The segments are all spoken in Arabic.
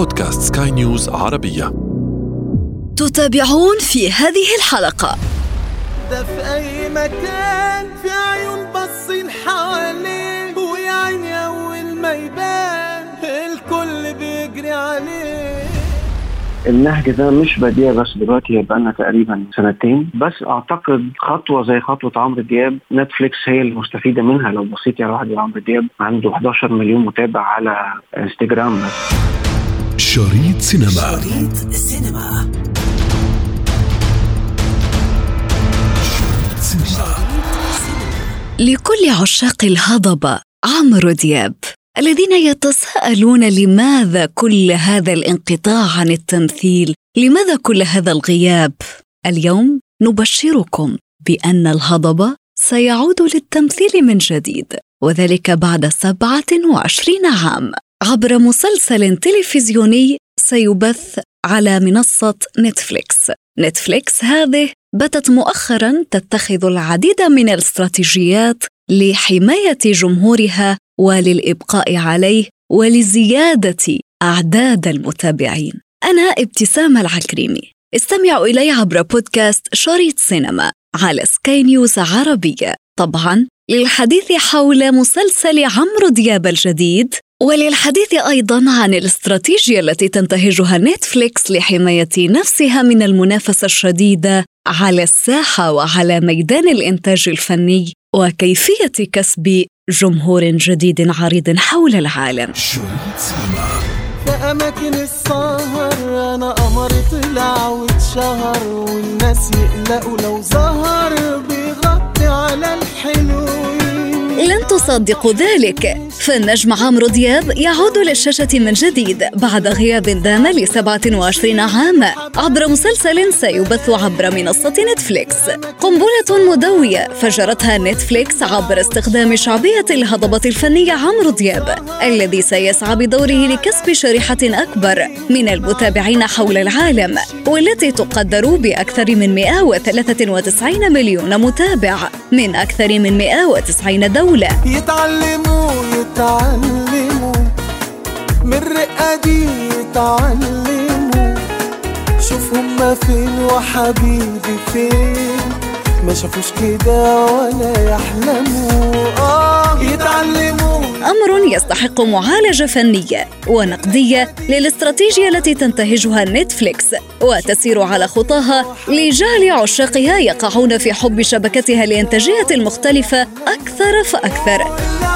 بودكاست سكاي نيوز عربية. تتابعون في هذه الحلقة. ده في أي مكان في عيون باصين حواليه ويا عيني أول ما يبان الكل بيجري عليه. النهج ده مش بديع بس دلوقتي هي بقالنا تقريبا سنتين بس أعتقد خطوة زي خطوة عمرو دياب نتفليكس هي المستفيدة منها. لو بصيتي على واحد عمرو دياب عنده 11 مليون متابع على إنستجرام بس. شريط سينما. شريط السينما لكل عشاق الهضبة عمرو دياب الذين يتساءلون لماذا كل هذا الانقطاع عن التمثيل لماذا كل هذا الغياب؟ اليوم نبشركم بأن الهضبه سيعود للتمثيل من جديد وذلك بعد 27 عام. عبر مسلسل تلفزيوني سيبث على منصة نتفليكس. نتفليكس هذه باتت مؤخرا تتخذ العديد من الاستراتيجيات لحماية جمهورها وللإبقاء عليه ولزيادة أعداد المتابعين. أنا ابتسام العكريمي. استمعوا إلي عبر بودكاست شريط سينما على سكاي نيوز عربية. طبعا للحديث حول مسلسل عمرو دياب الجديد وللحديث أيضا عن الاستراتيجية التي تنتهجها نتفليكس لحماية نفسها من المنافسة الشديدة على الساحة وعلى ميدان الإنتاج الفني وكيفية كسب جمهور جديد عريض حول العالم. في أماكن السهر أنا قمر طلع واتشهر والناس يقلقوا لو ظهر بيغطي على الحلوين لن تصدقوا ذلك. فالنجم عمرو دياب يعود للشاشة من جديد بعد غياب دام ل 27 عاما عبر مسلسل سيبث عبر منصة نتفليكس. قنبلة مدوية فجرتها نتفليكس عبر استخدام شعبية الهضبة الفنية عمرو دياب الذي سيسعى بدوره لكسب شريحة أكبر من المتابعين حول العالم والتي تقدر بأكثر من 193 مليون متابع من أكثر من 190 دولة. يتعلموا يتعلموا. من الرقة دي يتعلموا. شوف هما فين وحبيبي فين. ما شافوش كده ولا يحلموا. آه يتعلموا. أمر يستحق معالجة فنية ونقدية للاستراتيجية التي تنتهجها نتفليكس وتسير على خطاها لجعل عشاقها يقعون في حب شبكتها الإنتاجية المختلفة أكثر فأكثر.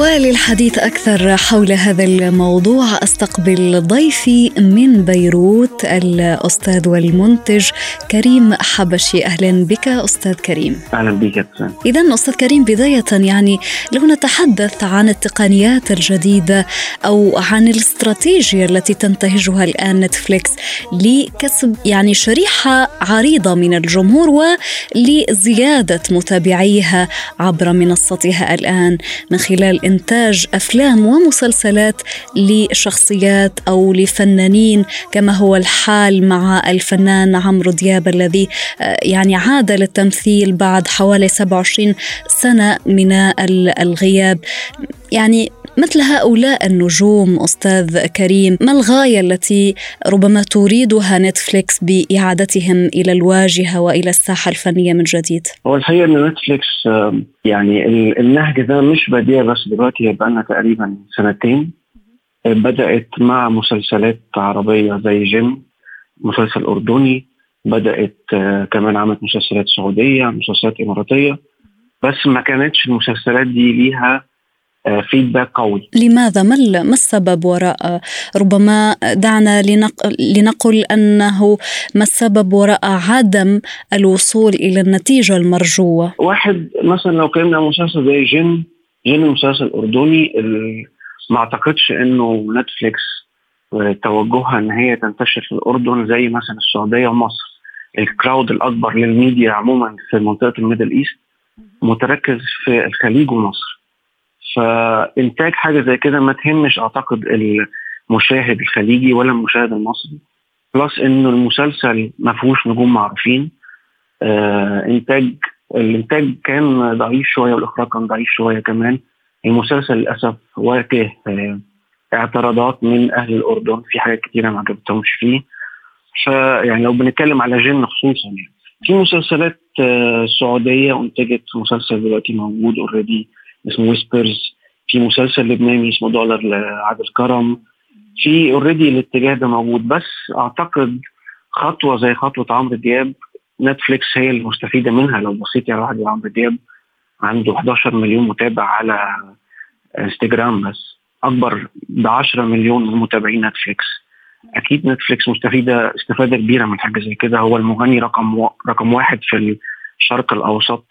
وللحديث أكثر حول هذا الموضوع أستقبل ضيفي من بيروت الأستاذ والمنتج كريم حبشي. أهلا بك أستاذ كريم. يا ابتسام إذا أستاذ كريم بداية يعني لو نتحدث عن التقنيات الجديدة أو عن الاستراتيجية التي تنتهجها الآن نتفليكس لكسب يعني شريحة عريضة من الجمهور ولزيادة متابعيها عبر منصتها الآن من خلال إنتاج أفلام ومسلسلات لشخصيات أو لفنانين كما هو الحال مع الفنان عمرو دياب الذي آه، يعني عاد للتمثيل بعد حوالي 27 سنة من ال- الغياب. يعني مثل هؤلاء النجوم أستاذ كريم ما الغاية التي ربما تريدها نتفليكس بإعادتهم إلى الواجهة وإلى الساحة الفنية من جديد؟ هو الحقيقة إن نتفليكس يعني ال- النهج ده مش بديع بس دلوقتي هي بقالنا تقريبا سنتين. آه، بدأت مع مسلسلات عربية زي جن مسلسل أردني بدأت آه، كمان عملت مسلسلات سعودية مسلسلات إماراتية. بس ما كانتش المسلسلات دي ليها feedback قوي. لماذا؟ ما ما السبب وراء ربما دعنا لنق... لنقل أنه ما السبب وراء عدم الوصول إلى النتيجة المرجوة؟ واحد مثلا لو كلمنا عن مسلسل زي جن جن مسلسل أردني ما أعتقدش إنه نتفليكس آه، توجهها إن هي تنتشر في الأردن زي مثلا السعودية ومصر. ال crowd الأكبر للميديا عموما في منطقة ال Middle East متركز في الخليج ومصر. فإنتاج حاجة زي كده ما تهمش أعتقد المشاهد الخليجي ولا المشاهد المصري. plus إنه المسلسل ما فيهوش نجوم معروفين. آه إنتاج الإنتاج كان ضعيف شوية والإخراج كان ضعيف شوية كمان. المسلسل للأسف واجه آه، اعتراضات من أهل الأردن في حاجات كتيرة ما عجبتهمش فيه. فيعني لو بنتكلم على جن خصوصا يعني في مسلسلات آه، سعودية أنتجت مسلسل دلوقتي موجود already اسمه Whispers في مسلسل لبناني اسمه دولار لعادل كرم. في already الاتجاه ده موجود بس أعتقد خطوة زي خطوة عمرو دياب نتفليكس هي المستفيدة منها. لو بصيتي على واحد عمرو دياب عنده 11 مليون متابع على انستجرام بس. أكبر ب 10 مليون من متابعين نتفليكس أكيد نتفليكس مستفيدة استفادة كبيرة من حاجة زي كده. هو المغني رقم و... رقم واحد في الشرق الأوسط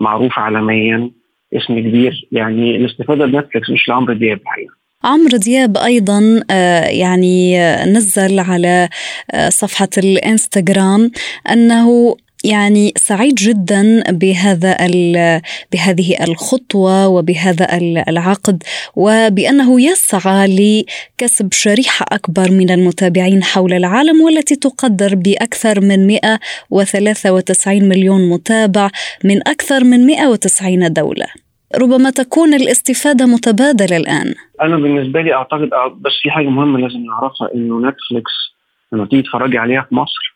معروف عالميا. اسم كبير. يعني الاستفادة بنتفليكس مش لعمرو دياب الحقيقة. عمرو دياب أيضا آه، يعني نزل على آه، صفحة الإنستغرام أنه يعني سعيد جدا بهذا بهذه الخطوة وبهذا العقد وبأنه يسعى لكسب شريحة أكبر من المتابعين حول العالم والتي تقدر بأكثر من 193 مليون متابع من أكثر من 190 دولة. ربما تكون الاستفادة متبادلة الآن. أنا بالنسبة لي أعتقد بس في حاجة مهمة لازم نعرفها إنه نتفليكس لما تيجي تتفرجي عليها في مصر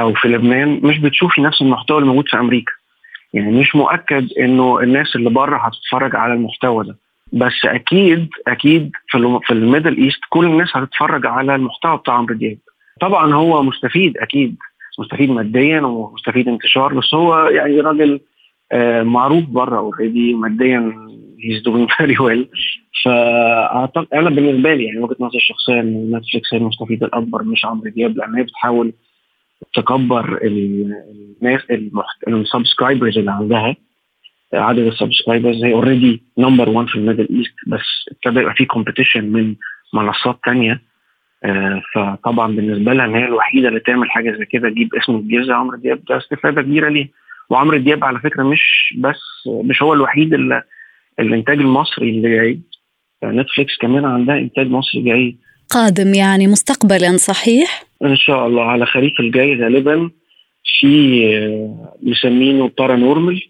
أو في لبنان مش بتشوفي نفس المحتوى اللي موجود في أمريكا. يعني مش مؤكد إنه الناس اللي بره هتتفرج على المحتوى ده. بس أكيد أكيد في في ال Middle East كل الناس هتتفرج على المحتوى بتاع عمرو دياب. طبعا هو مستفيد أكيد. مستفيد ماديا ومستفيد انتشار بس هو يعني راجل آه، معروف بره already ماديا he's doing very well فأعتقد أنا بالنسبة لي يعني وجهة نظري الشخصيه إن نتفليكس هي المستفيد الأكبر مش عمرو دياب. لأن هي بتحاول تكبر الناس ال subscribers اللي عندها. عدد ال subscribers هي already number 1 في ال Middle East بس ابتدى يبقى في competition من منصات تانية. آه، فطبعا بالنسبة لها إن هي الوحيدة اللي تعمل حاجة زي كده تجيب اسم زي عمرو دياب ده استفادة كبيرة ليه وعمرو دياب على فكرة مش بس مش هو الوحيد اللي الإنتاج المصري اللي جاي. نتفليكس كمان عندها إنتاج مصري جاي. قادم يعني مستقبلا صحيح؟ إن شاء الله. على خريف الجاي غالبا في آه، مسمينه Paranormal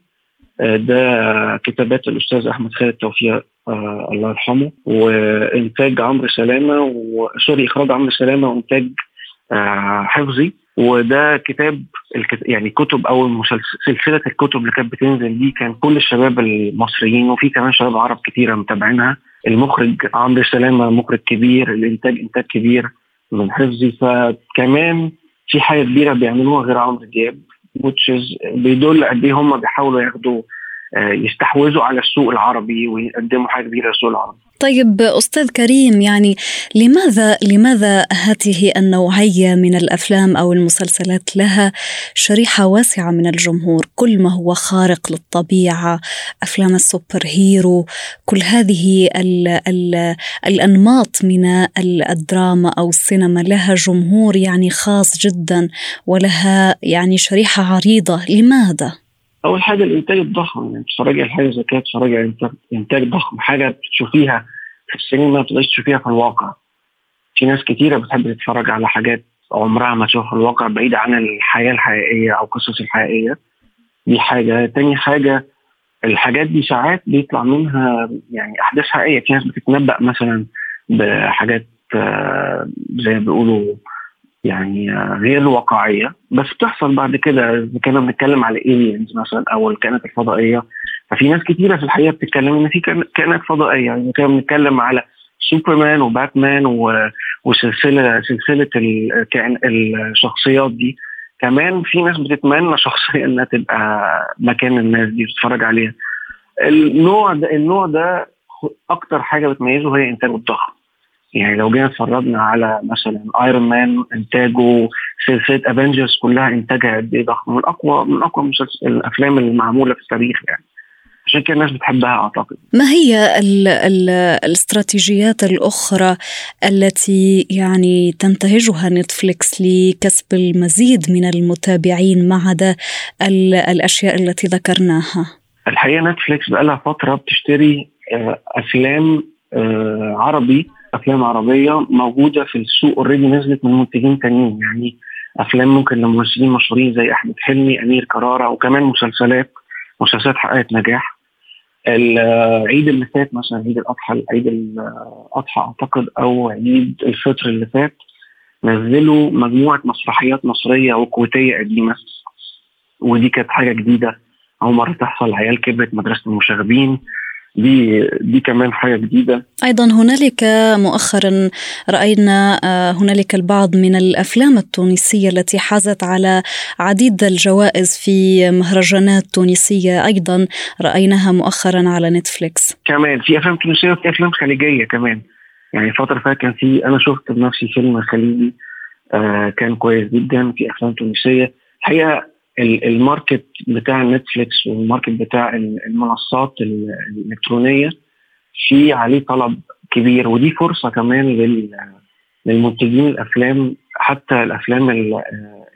آه، ده كتابات الأستاذ أحمد خالد توفيق آه الله يرحمه وإنتاج عمرو سلامة و sorry إخراج عمرو سلامة وإنتاج حفظي. وده كتاب يعني كتب أو سلسلة الكتب اللي كانت بتنزل دي كان كل الشباب المصريين وفي كمان شباب عرب كتيرة متابعينها. المخرج عمرو سلامة مخرج كبير الإنتاج إنتاج كبير من حفظي. فكمان في حاجة كبيرة بيعملوها غير عمرو دياب which بيدل قد إيه هم بيحاولوا ياخدوا آه، يستحوذوا على السوق العربي ويقدموا حاجة كبيرة للسوق العربي. طيب أستاذ كريم يعني لماذا لماذا هذه النوعية من الأفلام أو المسلسلات لها شريحة واسعة من الجمهور؟ كل ما هو خارق للطبيعة أفلام السوبر هيرو كل هذه ال ال الأنماط من الدراما أو السينما لها جمهور يعني خاص جدا ولها يعني شريحة عريضة. لماذا؟ أول حاجة الإنتاج الضخم يعني تتفرجي على حاجة زي كده تتفرجي على انتاج ضخم حاجة بتشوفيها في السينما ما تقدريش تشوفيها في الواقع. في ناس كتيرة بتحب تتفرج على حاجات عمرها ما تشوفها في الواقع بعيدة عن الحياة الحقيقية أو قصص الحقيقية. دي حاجة. تاني حاجة الحاجات دي ساعات بيطلع منها يعني أحداث حقيقية. في ناس بتتنبأ مثلا بحاجات آه، زي ما بيقولوا يعني غير واقعيه بس بتحصل بعد كده كنا بنتكلم على الينز مثلا أو الكائنات الفضائية ففي ناس كتيرة في الحقيقة بتتكلم إن في كائنات فضائية. يعني كنا بنتكلم على سوبرمان وباتمان وسلسلة سلسلة الكائن الشخصيات دي. كمان في ناس بتتمنى شخصيا إنها تبقى مكان الناس دي بتتفرج عليها. النوع ده النوع ده أكتر حاجة بتميزه هي انتاجه الضخم يعني لو جينا اتفرجنا على مثلا Iron Man إنتاجه سلسلة Avengers كلها إنتاجها قد إيه ضخم؟ من أقوى من أقوى الأفلام المعمولة في التاريخ يعني. عشان كده الناس بتحبها أعتقد. ما هي ال ال الاستراتيجيات الأخرى التي يعني تنتهجها نتفليكس لكسب المزيد من المتابعين ما عدا الأشياء التي ذكرناها؟ الحقيقة نتفليكس بقى لها فترة بتشتري آه، أفلام آه، عربي أفلام عربية موجودة في السوق already نزلت من منتجين تانيين. يعني أفلام ممكن لممثلين مشهورين زي أحمد حلمي أمير كرارة وكمان مسلسلات مسلسلات حققت نجاح. العيد اللي فات مثلا عيد الأضحى عيد الأضحى أعتقد أو عيد الفطر اللي فات نزلوا مجموعة مسرحيات مصرية وكويتية قديمة. ودي كانت حاجة جديدة. أول مرة تحصل عيال كبرت مدرسة المشاغبين. دي دي كمان حاجة جديدة. أيضا هنالك مؤخرا رأينا آه، هنالك البعض من الأفلام التونسية التي حازت على عديد الجوائز في مهرجانات تونسية. أيضا رأيناها مؤخرا على نتفليكس. كمان في أفلام تونسية وفي أفلام خليجية كمان. يعني فتره فاتت كان في أنا شفت بنفسي فيلم خليجي آه كان كويس جدا. في أفلام تونسية. الحقيقة ال market بتاع نتفليكس وال market بتاع المنصات الإلكترونية في عليه طلب كبير ودي فرصة كمان للمنتجين الأفلام حتى الأفلام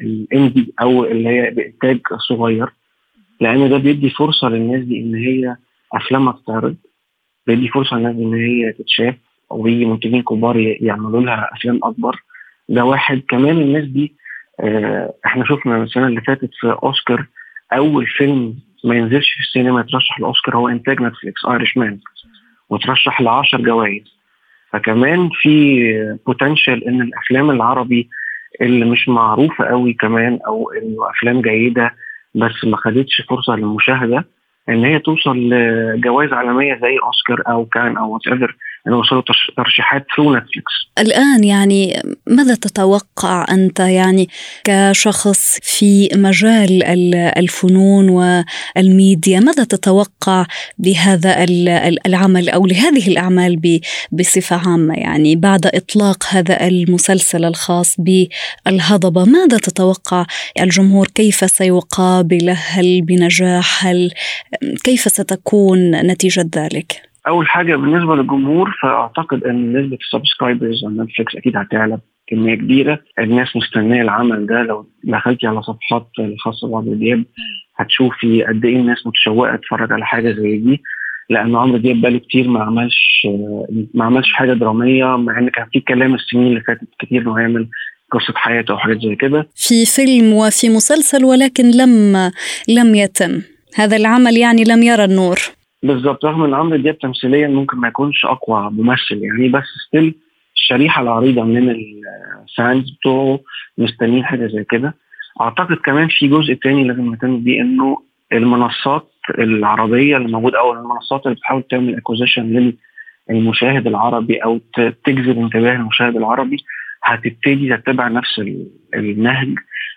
الاندي أو اللي هي بإنتاج صغير لأن ده بيدي فرصة للناس دي إن هي افلامها تتعرض بيدي فرصة للناس إن هي تتشاف ويجي منتجين كبار يعملوا لها أفلام أكبر. ده واحد كمان الناس دي إحنا شفنا السنة اللي فاتت في أوسكار أول فيلم ما ينزلش في السينما يترشح لأوسكار هو إنتاج نتفليكس Irishman وترشح ل 10 جوائز. فكمان في potential إن الأفلام العربي اللي مش معروفة قوي كمان أو إنه أفلام جيدة بس ما خدتش فرصة للمشاهدة إن هي توصل لجوائز عالمية زي أوسكار أو كان أو whatever إن وصلوا ترشيحات through نتفليكس. الآن يعني ماذا تتوقع أنت يعني كشخص في مجال الفنون والميديا ماذا تتوقع بهذا العمل أو لهذه الأعمال بصفة عامة؟ يعني بعد إطلاق هذا المسلسل الخاص بالهضبة ماذا تتوقع الجمهور؟ كيف سيقابله؟ هل بنجاح؟ هل كيف ستكون نتيجة ذلك؟ أول حاجة بالنسبة للجمهور فأعتقد إن نسبة ال subscribers على نتفليكس أكيد هتعلى كميه كبيرة. الناس مستنية العمل ده. لو دخلتي على صفحات الخاصة بعمرو دياب هتشوفي قد إيه الناس متشوقة تتفرج على حاجة زي دي. لأن عمرو دياب بقاله كتير ما عملش ما عملش حاجة درامية مع إن كان في كلام السنين اللي فاتت كتير إنه هيعمل قصة حياته أو حاجات زي كده. في فيلم وفي مسلسل ولكن لم لم يتم. هذا العمل يعني لم يرى النور. بالظبط رغم إن عمرو دياب تمثيليا ممكن ما يكونش أقوى ممثل يعني بس still الشريحة العريضة من ال fans بتوعه مستنيين حاجة زي كده. أعتقد كمان في جزء تاني لازم نهتم بيه إنه المنصات العربية اللي موجودة أو المنصات اللي بتحاول تعمل acquisition للمشاهد العربي أو تجذب انتباه المشاهد العربي هتبتدي تتبع نفس النهج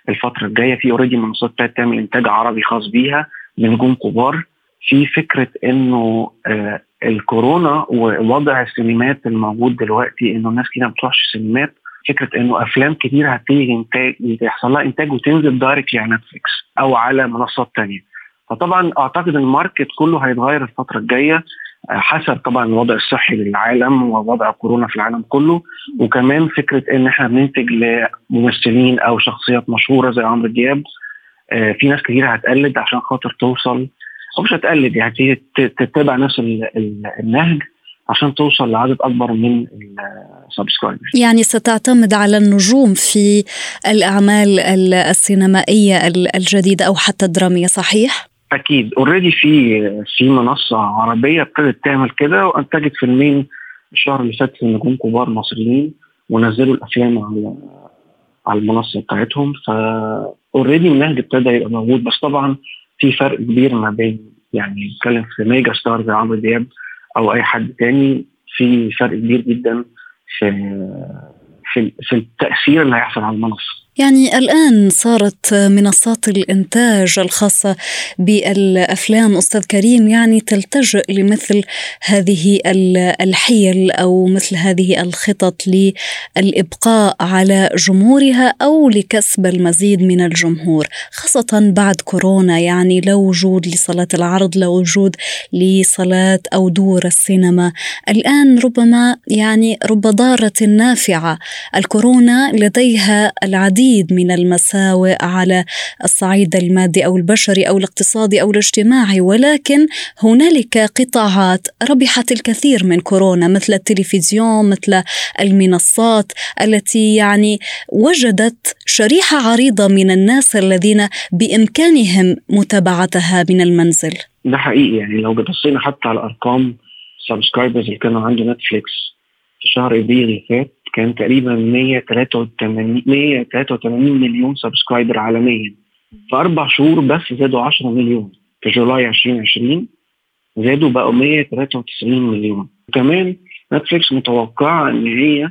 الفترة الجاية. في already منصات تعمل إنتاج عربي خاص بيها بنجوم كبار. في فكرة إنه آه الكورونا ووضع السينمات الموجود دلوقتي إنه الناس كده ما بتروحش السينمات فكرة إنه أفلام كتير هتيجي إنتاج يحصل لها إنتاج وتنزل directly على نتفليكس أو على منصات تانية. فطبعا أعتقد ال market كله هيتغير الفترة الجاية آه، حسب طبعا الوضع الصحي للعالم ووضع كورونا في العالم كله وكمان فكرة إن إحنا بننتج لممثلين أو شخصيات مشهورة زي عمرو دياب آه، في ناس كتير هتقلد عشان خاطر توصل أو مش هتقلد يعني تتبع نفس النهج عشان توصل لعدد أكبر من ال subscribers. يعني ستعتمد على النجوم في الأعمال السينمائية الجديدة أو حتى الدرامية صحيح؟ أكيد. already في في منصة عربية ابتدت تعمل كده وأنتجت فيلمين الشهر اللي فات نجوم كبار مصريين ونزلوا الأفلام على على المنصة بتاعتهم. ف already النهج ابتدى يبقى موجود. بس طبعا في فرق كبير ما بين يعني نتكلم في mega star زي عمرو دياب أو أي حد تاني في فرق كبير جدا في في في التأثير اللي هيحصل على المنصة. يعني الآن صارت منصات الإنتاج الخاصة بالأفلام. أستاذ كريم يعني تلتجئ لمثل هذه الحيل أو مثل هذه الخطط للإبقاء على جمهورها أو لكسب المزيد من الجمهور خاصة بعد كورونا؟ يعني لا وجود لصلاة العرض لا وجود لصلاة أو دور السينما. الآن ربما يعني رب ضارة نافعة. الكورونا لديها العديد العديد من المساوئ على الصعيد المادي أو البشري أو الاقتصادي أو الاجتماعي ولكن هنالك قطاعات ربحت الكثير من كورونا مثل التلفزيون مثل المنصات التي يعني وجدت شريحة عريضة من الناس الذين بإمكانهم متابعتها من المنزل. ده حقيقي يعني لو بصينا حتى على أرقام subscribers اللي كانوا عنده نتفليكس في شهر إبريل اللي فات كان تقريبا 183 183 مليون subscriber عالميا. في أربع شهور بس زادوا 10 مليون. في جولاي 2020 زادوا بقوا 193 مليون. وكمان نتفليكس متوقعة إن هي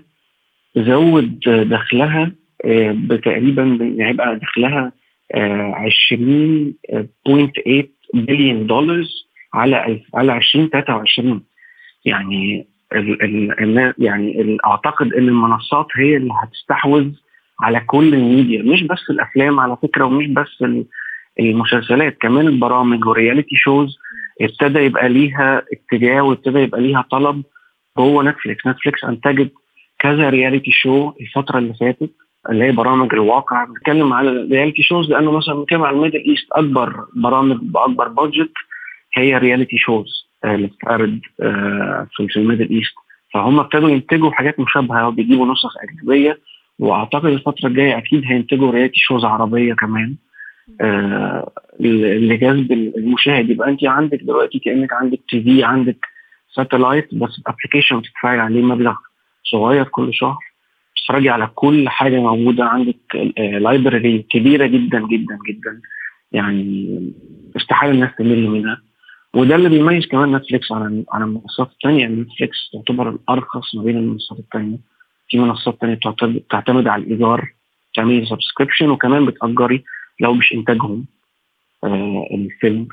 تزود دخلها آه، بتقريبا هيبقى دخلها 20.8 بليون دولار على على 2023 يعني ال ال يعني أعتقد إن المنصات هي اللي هتستحوذ على كل الميديا مش بس الأفلام على فكرة ومش بس المسلسلات كمان البرامج وال reality shows ابتدى يبقى ليها اتجاه وابتدى يبقى ليها طلب جوه نتفليكس نتفليكس أنتجت كذا reality show الفترة اللي فاتت اللي هي برامج الواقع. بنتكلم على ال reality shows لأنه مثلا بنتكلم على ال Middle East أكبر برامج بأكبر budget هي reality shows بتتعرض آه، في ال Middle East فهم ابتدوا ينتجوا حاجات مشابهة وبيجيبوا نسخ أجنبية وأعتقد الفترة الجاية أكيد هينتجوا reality shows عربية كمان. آه لجذب المشاهد. يبقى أنت عندك دلوقتي كأنك عندك TV عندك satellite بس application بتدفعي عليه مبلغ صغير كل شهر. تتفرجي على كل حاجة موجودة. عندك library آه، كبيرة جدا جدا جدا. يعني استحالة الناس تمل منها. وده اللي بيميز كمان Netflix عن عن المنصات الثانية ان Netflix تعتبر الأرخص ما بين المنصات الثانية في منصات ثانية بتعتمد على الإيجار تعملي subscription وكمان بتأجري لو مش إنتاجهم آه الفيلم.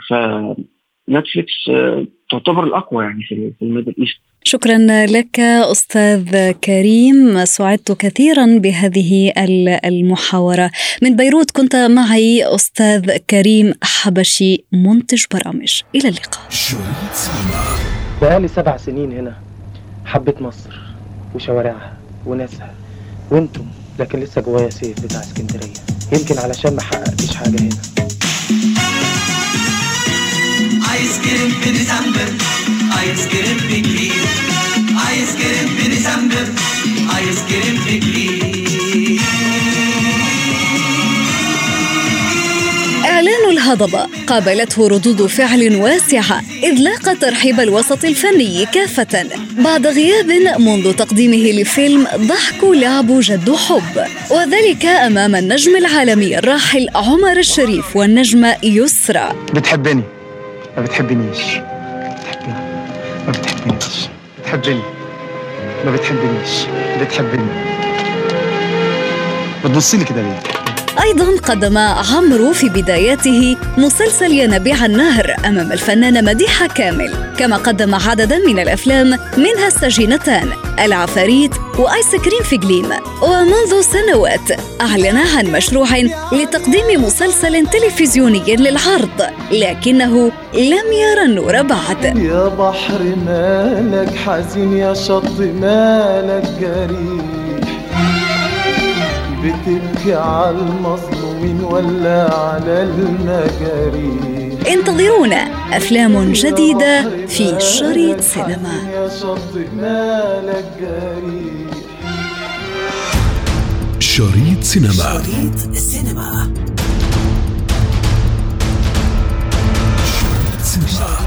آه تعتبر الأقوى يعني في ال Middle East. شكرا لك أستاذ كريم. سعدت كثيرا بهذه المحاورة. من بيروت كنت معي أستاذ كريم حبشي. منتج برامج. إلى اللقاء. بقالي سبع سنين هنا. حبيت مصر وشوارعها وناسها. وأنتم لكن لسه جوايا سيف بتاع اسكندرية. يمكن علشان ما حققتش حاجة هنا. عايز كريم في ديسمبر عايز كريم في جديد عايز كريم في ديسمبر عايز كريم في جديد إعلان الهضبة قابلته ردود فعل واسعة إذ لاقى ترحيب الوسط الفني كافة. بعد غياب منذ تقديمه لفيلم ضحك لعب جد حب. وذلك أمام النجم العالمي الراحل عمر الشريف والنجمة يسرى بتحبني. ما بتحبنيش. بتحبني. ما بتحبنيش. بتحبني. ما بتحبنيش. بتحبني. بتبصي لي كده ليه؟ أيضا قدم عمرو في بداياته مسلسل ينابيع النهر أمام الفنانة مديحة كامل. كما قدم عددا من الأفلام منها السجينتان العفاريت وآيس كريم في جليم. ومنذ سنوات أعلن عن مشروع لتقديم مسلسل تلفزيوني للعرض لكنه لم يرى النور بعد. يا بحر مالك حزين يا شط مالك جريح بتبكي على المظلومين ولا على المجاريح انتظرونا أفلام جديدة في شريط سينما. مالك جريح شريط سينما. شريط سينما.